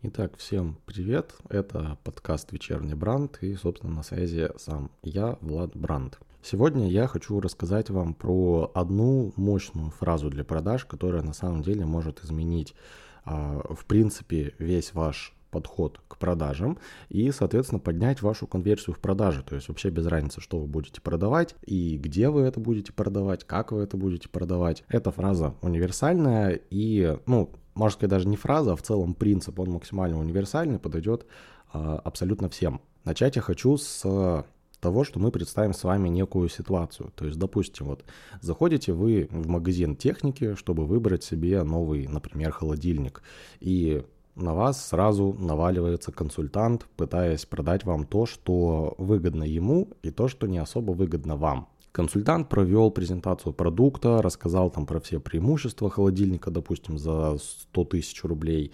Итак, всем привет. Это подкаст «Вечерний бранд» и, собственно, на связи сам я, Влад Бранд. Сегодня я хочу рассказать вам про одну мощную фразу для продаж, которая на самом деле может изменить, а, в принципе, весь ваш подход к продажам и, соответственно, поднять вашу конверсию в продаже. То есть вообще без разницы, что вы будете продавать и где вы это будете продавать, как вы это будете продавать. Эта фраза универсальная и, ну, можно сказать, даже не фраза, а в целом принцип, он максимально универсальный, подойдет а, абсолютно всем. Начать я хочу с того, что мы представим с вами некую ситуацию. То есть, допустим, вот заходите вы в магазин техники, чтобы выбрать себе новый, например, холодильник, и на вас сразу наваливается консультант, пытаясь продать вам то, что выгодно ему, и то, что не особо выгодно вам. Консультант провел презентацию продукта, рассказал там про все преимущества холодильника, допустим, за 100 тысяч рублей.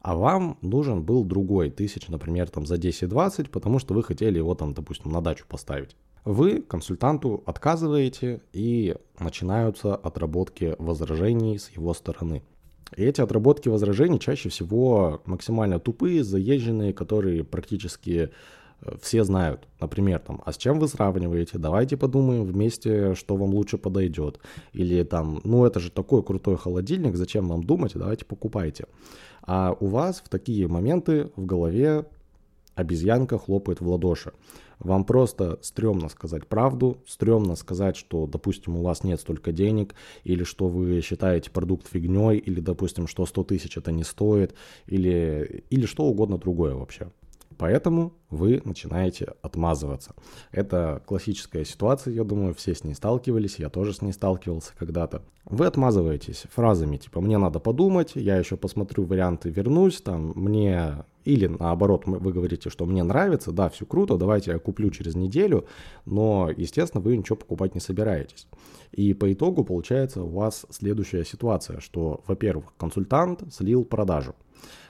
А вам нужен был другой, тысяч, например, там за 10-20, потому что вы хотели его там, допустим, на дачу поставить. Вы консультанту отказываете и начинаются отработки возражений с его стороны. И эти отработки возражений чаще всего максимально тупые, заезженные, которые практически все знают, например, там, а с чем вы сравниваете, давайте подумаем вместе, что вам лучше подойдет. Или там, ну это же такой крутой холодильник, зачем вам думать, давайте покупайте. А у вас в такие моменты в голове обезьянка хлопает в ладоши. Вам просто стрёмно сказать правду, стрёмно сказать, что, допустим, у вас нет столько денег, или что вы считаете продукт фигней, или, допустим, что 100 тысяч это не стоит, или, или что угодно другое вообще. Поэтому вы начинаете отмазываться. Это классическая ситуация, я думаю, все с ней сталкивались, я тоже с ней сталкивался когда-то. Вы отмазываетесь фразами типа «мне надо подумать», «я еще посмотрю варианты, вернусь», там «мне...» Или наоборот, вы говорите, что «мне нравится, да, все круто, давайте я куплю через неделю», но, естественно, вы ничего покупать не собираетесь. И по итогу получается у вас следующая ситуация, что, во-первых, консультант слил продажу,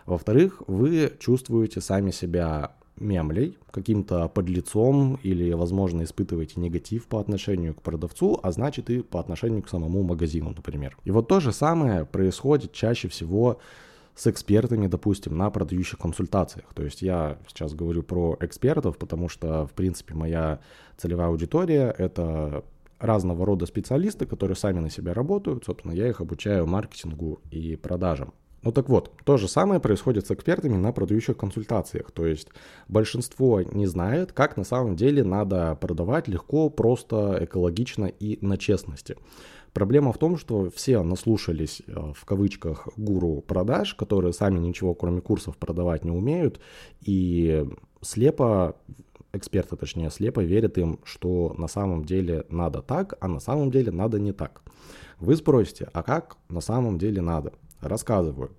во-вторых, вы чувствуете сами себя мемлей, каким-то подлецом или, возможно, испытываете негатив по отношению к продавцу, а значит и по отношению к самому магазину, например. И вот то же самое происходит чаще всего с экспертами, допустим, на продающих консультациях. То есть я сейчас говорю про экспертов, потому что, в принципе, моя целевая аудитория — это разного рода специалисты, которые сами на себя работают. Собственно, я их обучаю маркетингу и продажам. Ну так вот, то же самое происходит с экспертами на продающих консультациях. То есть большинство не знает, как на самом деле надо продавать легко, просто, экологично и на честности. Проблема в том, что все наслушались э, в кавычках гуру продаж, которые сами ничего кроме курсов продавать не умеют, и слепо эксперты, точнее, слепо верят им, что на самом деле надо так, а на самом деле надо не так. Вы спросите, а как на самом деле надо? Рассказываю.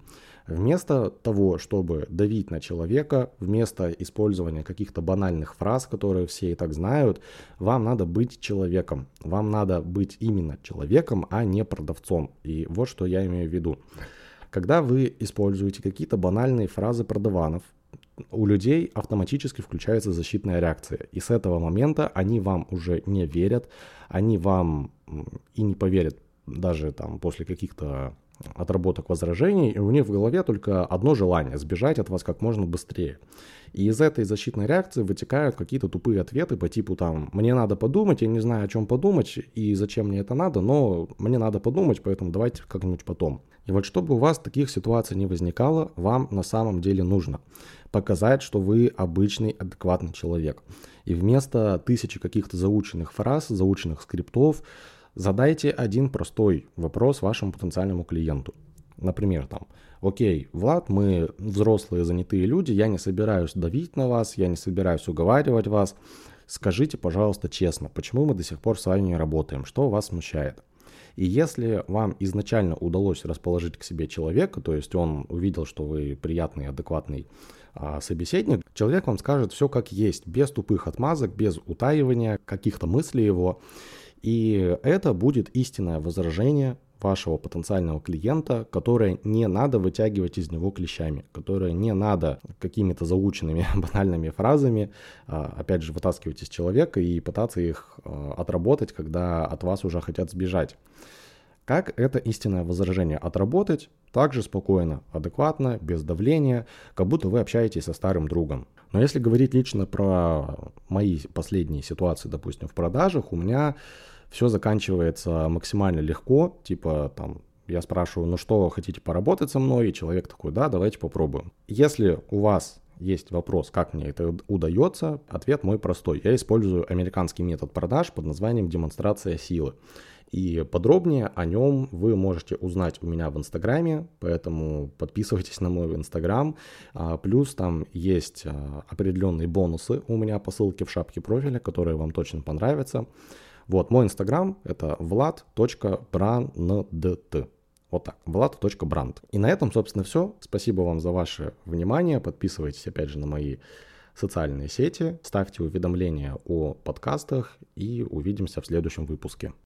Вместо того, чтобы давить на человека, вместо использования каких-то банальных фраз, которые все и так знают, вам надо быть человеком. Вам надо быть именно человеком, а не продавцом. И вот что я имею в виду. Когда вы используете какие-то банальные фразы продаванов, у людей автоматически включается защитная реакция. И с этого момента они вам уже не верят, они вам и не поверят даже там после каких-то отработок возражений, и у них в голове только одно желание – сбежать от вас как можно быстрее. И из этой защитной реакции вытекают какие-то тупые ответы по типу там «мне надо подумать, я не знаю, о чем подумать и зачем мне это надо, но мне надо подумать, поэтому давайте как-нибудь потом». И вот чтобы у вас таких ситуаций не возникало, вам на самом деле нужно показать, что вы обычный, адекватный человек. И вместо тысячи каких-то заученных фраз, заученных скриптов, Задайте один простой вопрос вашему потенциальному клиенту. Например, там, окей, Влад, мы взрослые занятые люди, я не собираюсь давить на вас, я не собираюсь уговаривать вас. Скажите, пожалуйста, честно, почему мы до сих пор с вами не работаем, что вас смущает? И если вам изначально удалось расположить к себе человека, то есть он увидел, что вы приятный, адекватный а, собеседник, человек вам скажет все как есть, без тупых отмазок, без утаивания каких-то мыслей его. И это будет истинное возражение вашего потенциального клиента, которое не надо вытягивать из него клещами, которое не надо какими-то заученными банальными фразами, а, опять же, вытаскивать из человека и пытаться их а, отработать, когда от вас уже хотят сбежать. Как это истинное возражение отработать? также спокойно, адекватно, без давления, как будто вы общаетесь со старым другом. Но если говорить лично про мои последние ситуации, допустим, в продажах, у меня все заканчивается максимально легко, типа там я спрашиваю, ну что, хотите поработать со мной? И человек такой, да, давайте попробуем. Если у вас есть вопрос, как мне это удается, ответ мой простой. Я использую американский метод продаж под названием демонстрация силы. И подробнее о нем вы можете узнать у меня в Инстаграме, поэтому подписывайтесь на мой Инстаграм. А, плюс там есть а, определенные бонусы у меня по ссылке в шапке профиля, которые вам точно понравятся. Вот, мой Инстаграм это vlad.brandт. Вот так, vlad.brand. И на этом, собственно, все. Спасибо вам за ваше внимание. Подписывайтесь, опять же, на мои социальные сети, ставьте уведомления о подкастах и увидимся в следующем выпуске.